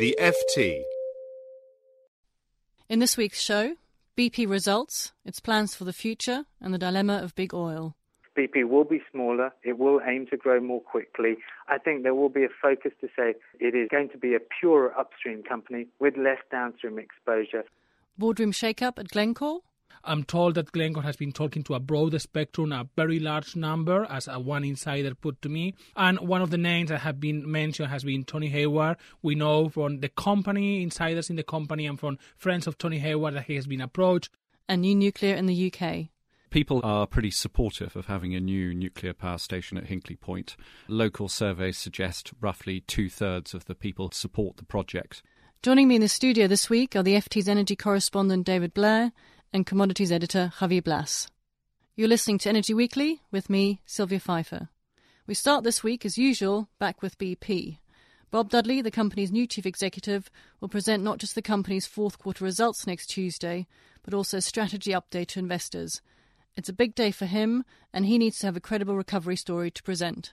The FT. In this week's show, BP results, its plans for the future, and the dilemma of big oil. BP will be smaller. It will aim to grow more quickly. I think there will be a focus to say it is going to be a pure upstream company with less downstream exposure. Boardroom shake-up at Glencore? I'm told that Glencore has been talking to a broader spectrum, a very large number, as a one insider put to me. And one of the names that have been mentioned has been Tony Hayward. We know from the company, insiders in the company, and from friends of Tony Hayward that he has been approached. A new nuclear in the UK? People are pretty supportive of having a new nuclear power station at Hinkley Point. Local surveys suggest roughly two thirds of the people support the project. Joining me in the studio this week are the FT's energy correspondent David Blair and commodities editor Javier Blas. You're listening to Energy Weekly with me, Sylvia Pfeifer. We start this week, as usual, back with BP. Bob Dudley, the company's new chief executive, will present not just the company's fourth quarter results next Tuesday, but also a strategy update to investors. It's a big day for him, and he needs to have a credible recovery story to present.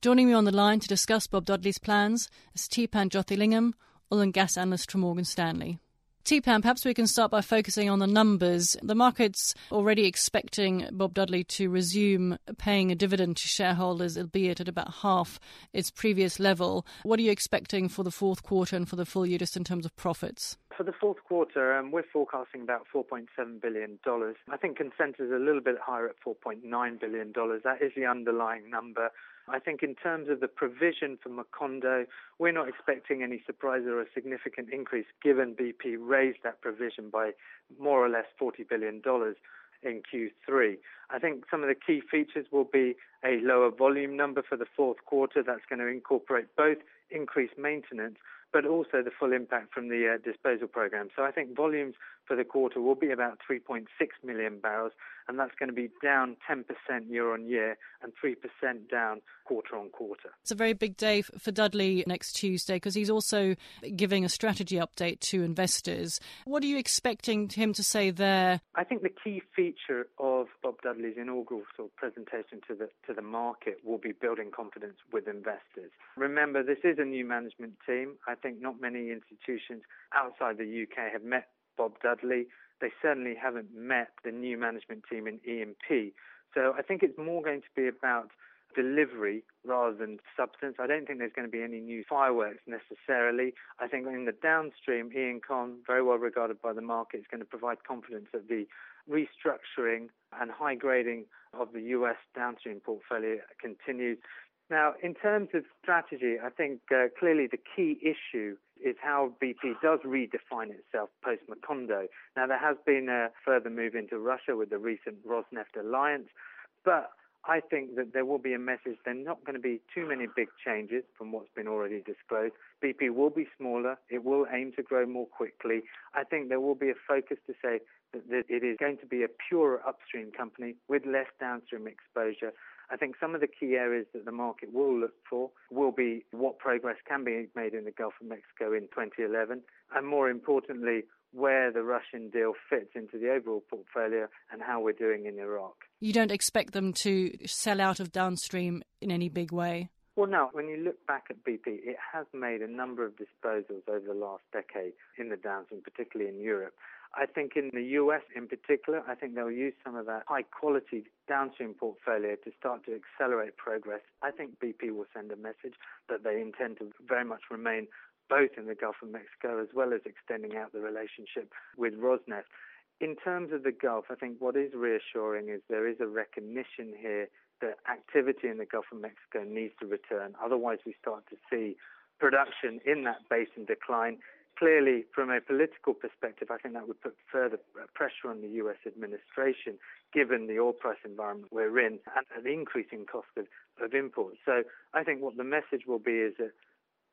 Joining me on the line to discuss Bob Dudley's plans is Theepan Jothilingam, oil and gas analyst from Morgan Stanley. Theepan, perhaps we can start by focusing on the numbers. The market's already expecting Bob Dudley to resume paying a dividend to shareholders, albeit at about half its previous level. What are you expecting for the fourth quarter and for the full year, just in terms of profits? For the fourth quarter, um, we're forecasting about $4.7 billion. I think consensus is a little bit higher at $4.9 billion. That is the underlying number. I think in terms of the provision for Macondo, we're not expecting any surprise or a significant increase given BP raised that provision by more or less $40 billion in Q3. I think some of the key features will be a lower volume number for the fourth quarter. That's going to incorporate both increased maintenance but also the full impact from the uh, disposal program. So I think volumes for the quarter will be about 3.6 million barrels, and that's going to be down 10% year on year and 3% down quarter on quarter. It's a very big day for Dudley next Tuesday because he's also giving a strategy update to investors. What are you expecting him to say there? I think the key feature of Bob Dudley's inaugural sort of presentation to the to the market will be building confidence with investors. Remember, this is a new management team. I think not many institutions outside the UK have met Bob Dudley. They certainly haven't met the new management team in E&P. So I think it's more going to be about delivery rather than substance. I don't think there's going to be any new fireworks necessarily. I think in the downstream, Iain Conn, very well regarded by the market, is going to provide confidence that the restructuring and high grading of the US downstream portfolio continues. Now, in terms of strategy, I think uh, clearly the key issue is how BP does redefine itself post Macondo. Now, there has been a further move into Russia with the recent Rosneft alliance, but I think that there will be a message. There are not going to be too many big changes from what's been already disclosed. BP will be smaller. It will aim to grow more quickly. I think there will be a focus to say that, that it is going to be a pure upstream company with less downstream exposure. I think some of the key areas that the market will look for will be what progress can be made in the Gulf of Mexico in 2011, and more importantly, where the Russian deal fits into the overall portfolio and how we're doing in Iraq. You don't expect them to sell out of downstream in any big way? Well, no. When you look back at BP, it has made a number of disposals over the last decade in the downstream, particularly in Europe. I think in the US in particular, I think they'll use some of that high quality downstream portfolio to start to accelerate progress. I think BP will send a message that they intend to very much remain both in the Gulf of Mexico as well as extending out the relationship with Rosneft. In terms of the Gulf, I think what is reassuring is there is a recognition here that activity in the Gulf of Mexico needs to return. Otherwise, we start to see production in that basin decline Clearly, from a political perspective, I think that would put further pressure on the US administration, given the oil price environment we're in and the increasing cost of, of imports. So I think what the message will be is that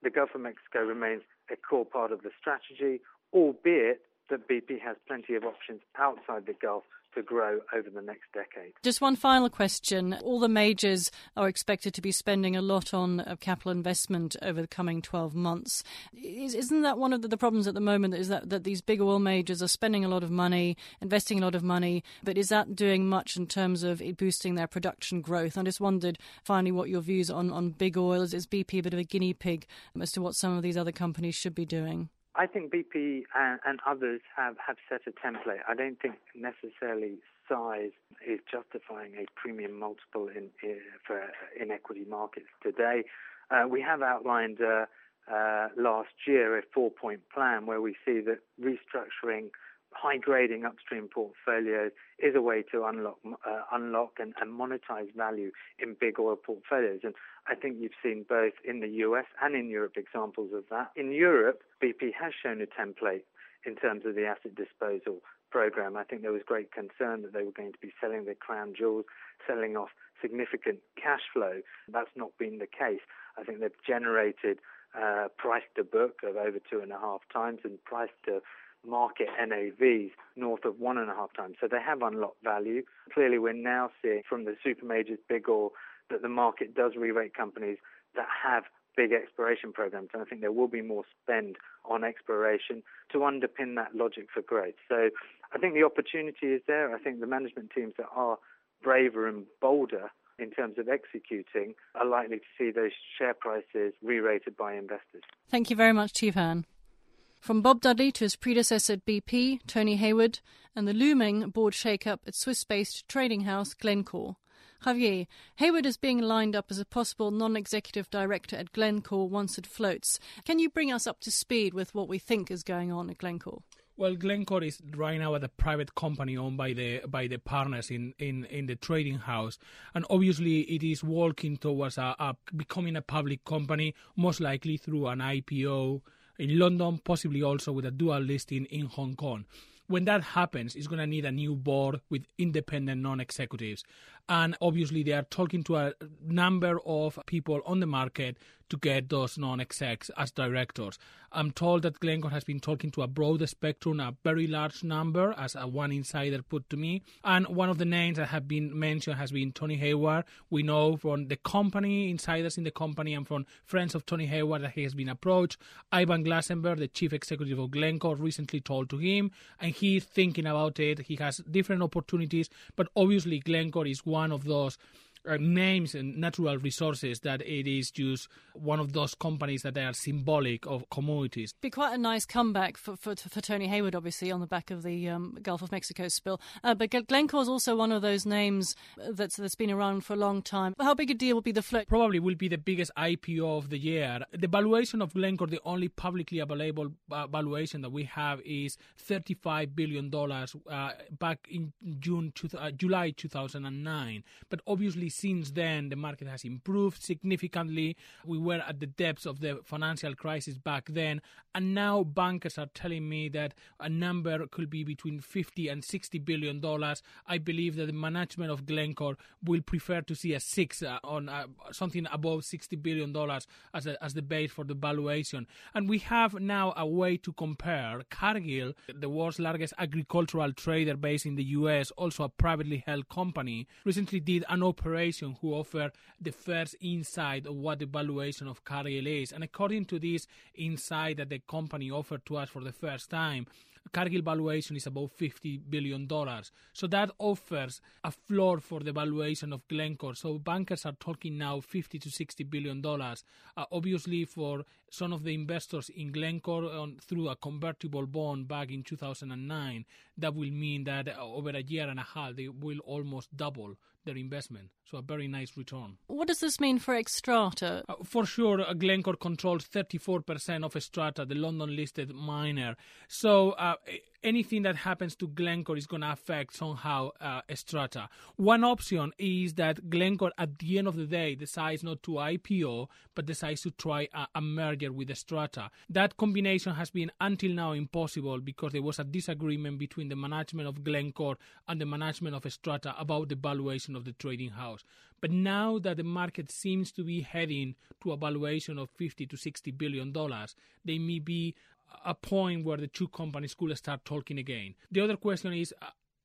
the Gulf of Mexico remains a core part of the strategy, albeit that BP has plenty of options outside the Gulf to grow over the next decade. Just one final question. All the majors are expected to be spending a lot on uh, capital investment over the coming 12 months. Isn't that one of the problems at the moment? Is that, that these big oil majors are spending a lot of money, investing a lot of money, but is that doing much in terms of boosting their production growth? I just wondered finally what your views on, on big oil is. Is BP a bit of a guinea pig as to what some of these other companies should be doing? I think BP and, and, others have, have set a template. I don't think necessarily size is justifying a premium multiple in, in for in equity markets today. Uh, we have outlined uh, uh, last year a four-point plan where we see that restructuring high grading upstream portfolios is a way to unlock uh, unlock and, and, monetize value in big oil portfolios. And I think you've seen both in the US and in Europe examples of that. In Europe, BP has shown a template in terms of the asset disposal program. I think there was great concern that they were going to be selling their crown jewels, selling off significant cash flow. That's not been the case. I think they've generated uh, price to book of over two and a half times and price to market NAVs north of one and a half times. So they have unlocked value. Clearly, we're now seeing from the super majors, big oil, that the market does re-rate companies that have big exploration programs. And I think there will be more spend on exploration to underpin that logic for growth. So I think the opportunity is there. I think the management teams that are braver and bolder in terms of executing are likely to see those share prices re-rated by investors. Thank you very much, Theepan. From Bob Dudley to his predecessor at BP, Tony Hayward, and the looming board shake-up at Swiss-based trading house Glencore. Javier, Hayward is being lined up as a possible non-executive director at Glencore once it floats. Can you bring us up to speed with what we think is going on at Glencore? Well, Glencore is right now a private company owned by the by the partners in, in, in the trading house, and obviously it is walking towards a, a becoming a public company, most likely through an IPO in London, possibly also with a dual listing in Hong Kong. When that happens, it's going to need a new board with independent non executives. And obviously, they are talking to a number of people on the market to get those non-execs as directors. I'm told that Glencore has been talking to a broad spectrum, a very large number, as one insider put to me. And one of the names that have been mentioned has been Tony Hayward. We know from the company, insiders in the company, and from friends of Tony Hayward that he has been approached. Ivan Glasenberg, the chief executive of Glencore, recently told to him, and he's thinking about it. He has different opportunities, but obviously Glencore is one of those names and natural resources that it is just one of those companies that they are symbolic of commodities. Be quite a nice comeback for, for, for Tony Hayward, obviously, on the back of the um, Gulf of Mexico spill. Uh, but Glencore is also one of those names that's, that's been around for a long time. How big a deal will be the float? Probably will be the biggest IPO of the year. The valuation of Glencore, the only publicly available uh, valuation that we have is $35 billion uh, back in June, uh, July 2009. But obviously, since then, the market has improved significantly. We were at the depths of the financial crisis back then, and now bankers are telling me that a number could be between 50 and 60 billion dollars. I believe that the management of Glencore will prefer to see a six uh, on uh, something above 60 billion dollars as as the base for the valuation. And we have now a way to compare Cargill, the world's largest agricultural trader based in the U.S., also a privately held company, recently did an operation who offer the first insight of what the valuation of Cargill is. And according to this insight that the company offered to us for the first time, Cargill valuation is about $50 billion. So that offers a floor for the valuation of Glencore. So bankers are talking now 50 to 60 billion dollars. Uh, obviously, for some of the investors in Glencore on, through a convertible bond back in 2009, that will mean that uh, over a year and a half they will almost double their investment. So a very nice return. What does this mean for Xstrata? Uh, for sure, uh, Glencore controls 34% of Xstrata, the London listed miner. So uh, anything that happens to Glencore is going to affect somehow uh, Xstrata. One option is that Glencore, at the end of the day, decides not to IPO, but decides to try a, a merger with Xstrata. That combination has been until now impossible because there was a disagreement between the management of Glencore and the management of Xstrata about the valuation of the trading house. But now that the market seems to be heading to a valuation of 50 to 60 billion dollars, they may be a point where the two companies could start talking again. The other question is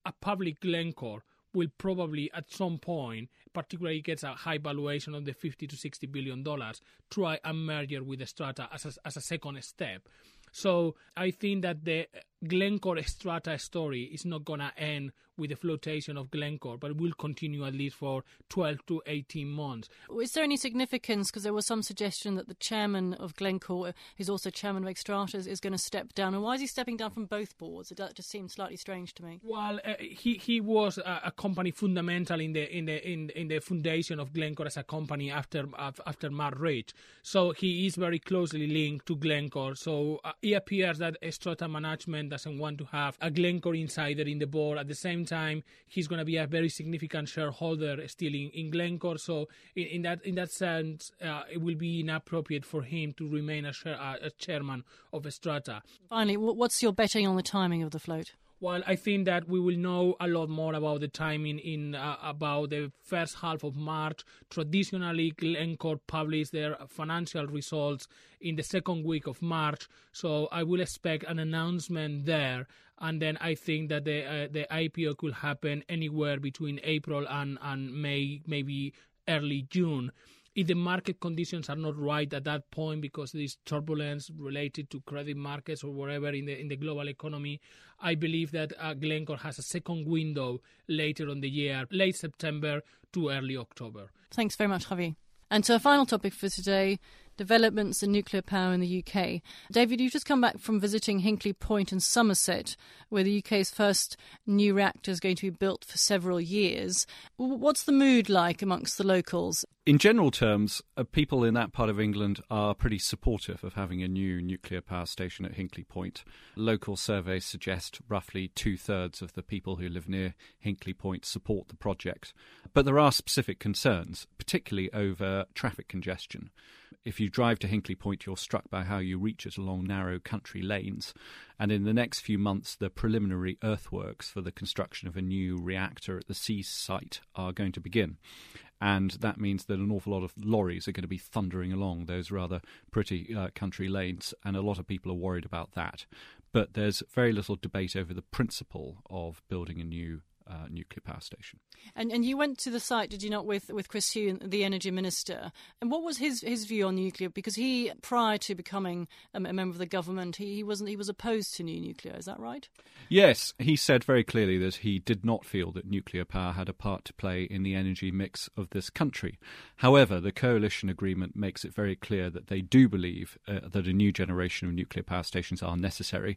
a public Glencore will probably at some point, particularly gets a high valuation of the 50 to 60 billion dollars, try a merger with Xstrata as a, as a second step. So I think that the Glencore Xstrata story is not going to end with the flotation of Glencore, but will continue at least for 12 to 18 months. Is there any significance? Because there was some suggestion that the chairman of Glencore, who's also chairman of Xstrata, is going to step down. And why is he stepping down from both boards? It just seems slightly strange to me. Well, uh, he he was a, a, company fundamental in the in the in, in the foundation of Glencore as a company after uh, after Marc Rich. So he is very closely linked to Glencore. So uh, it appears that Xstrata management doesn't want to have a Glencore insider in the board. At the same time, he's going to be a very significant shareholder still in, in Glencore. So in, in that in that sense, uh, it will be inappropriate for him to remain a, share, a chairman of Xstrata. Finally, what's your betting on the timing of the float? Well, I think that we will know a lot more about the timing in uh, about the first half of March. Traditionally, Glencore publishes their financial results in the second week of March, so I will expect an announcement there. And then I think that the uh, the IPO could happen anywhere between April and, and May, maybe early June if the market conditions are not right at that point because there is turbulence related to credit markets or whatever in the in the global economy, I believe that uh, Glencore has a second window later on the year, late September to early October. Thanks very much, Javi. And so, our final topic for today developments in nuclear power in the UK. David, you've just come back from visiting Hinkley Point in Somerset, where the UK's first new reactor is going to be built for several years. What's the mood like amongst the locals? In general terms, uh, people in that part of England are pretty supportive of having a new nuclear power station at Hinkley Point. Local surveys suggest roughly two thirds of the people who live near Hinkley Point support the project. But there are specific concerns, particularly over traffic congestion. If you drive to Hinkley Point, you're struck by how you reach it along narrow country lanes. And in the next few months, the preliminary earthworks for the construction of a new reactor at the sea site are going to begin. And that means that an awful lot of lorries are going to be thundering along those rather pretty uh, country lanes, and a lot of people are worried about that. But there's very little debate over the principle of building a new uh, nuclear power station. And and you went to the site, did you not, with with Chris Huhne, the energy minister? And what was his his view on nuclear? Because he, prior to becoming a, a member of the government, he, he wasn't he was opposed to new nuclear. Is that right? Yes, he said very clearly that he did not feel that nuclear power had a part to play in the energy mix of this country. However, the coalition agreement makes it very clear that they do believe uh, that a new generation of nuclear power stations are necessary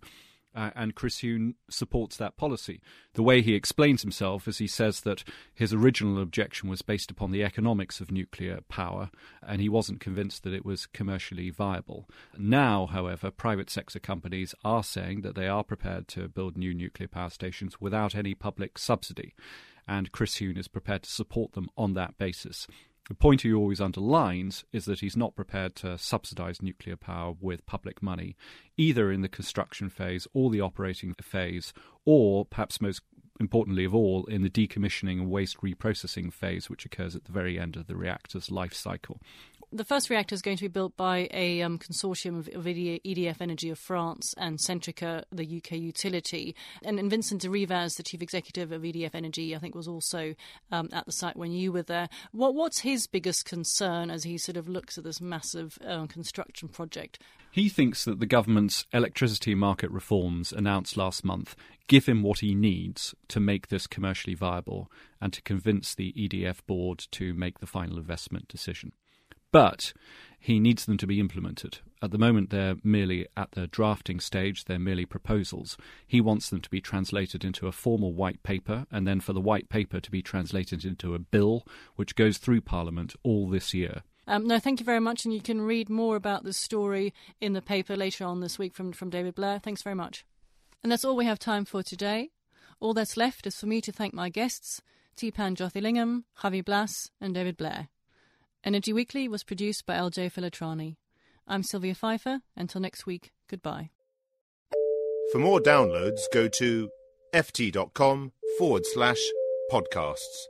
uh, and Chris Huhne supports that policy. The way he explains himself is he says that his original objection was based upon the economics of nuclear power, and he wasn't convinced that it was commercially viable. Now, however, private sector companies are saying that they are prepared to build new nuclear power stations without any public subsidy, and Chris Huhne is prepared to support them on that basis. The point he always underlines is that he's not prepared to subsidise nuclear power with public money, either in the construction phase or the operating phase, or perhaps most importantly of all, in the decommissioning and waste reprocessing phase, which occurs at the very end of the reactor's life cycle the first reactor is going to be built by a um, consortium of, of, EDF Energy of France and Centrica, the UK utility. And, and Vincent de Rivaz, the chief executive of EDF Energy, I think was also um, at the site when you were there. What, what's his biggest concern as he sort of looks at this massive um, construction project? He thinks that the government's electricity market reforms announced last month give him what he needs to make this commercially viable and to convince the EDF board to make the final investment decision but he needs them to be implemented. At the moment, they're merely at the drafting stage, they're merely proposals. He wants them to be translated into a formal white paper, and then for the white paper to be translated into a bill which goes through Parliament all this year. Um, no, thank you very much, and you can read more about this story in the paper later on this week from, from David Blair. Thanks very much. And that's all we have time for today. All that's left is for me to thank my guests, Theepan Jothilingam, Javi Blas, and David Blair. Energy Weekly was produced by LJ Filotrani. I'm Sylvia Pfeifer. Until next week, goodbye. For more downloads, go to ft.com forward slash podcasts.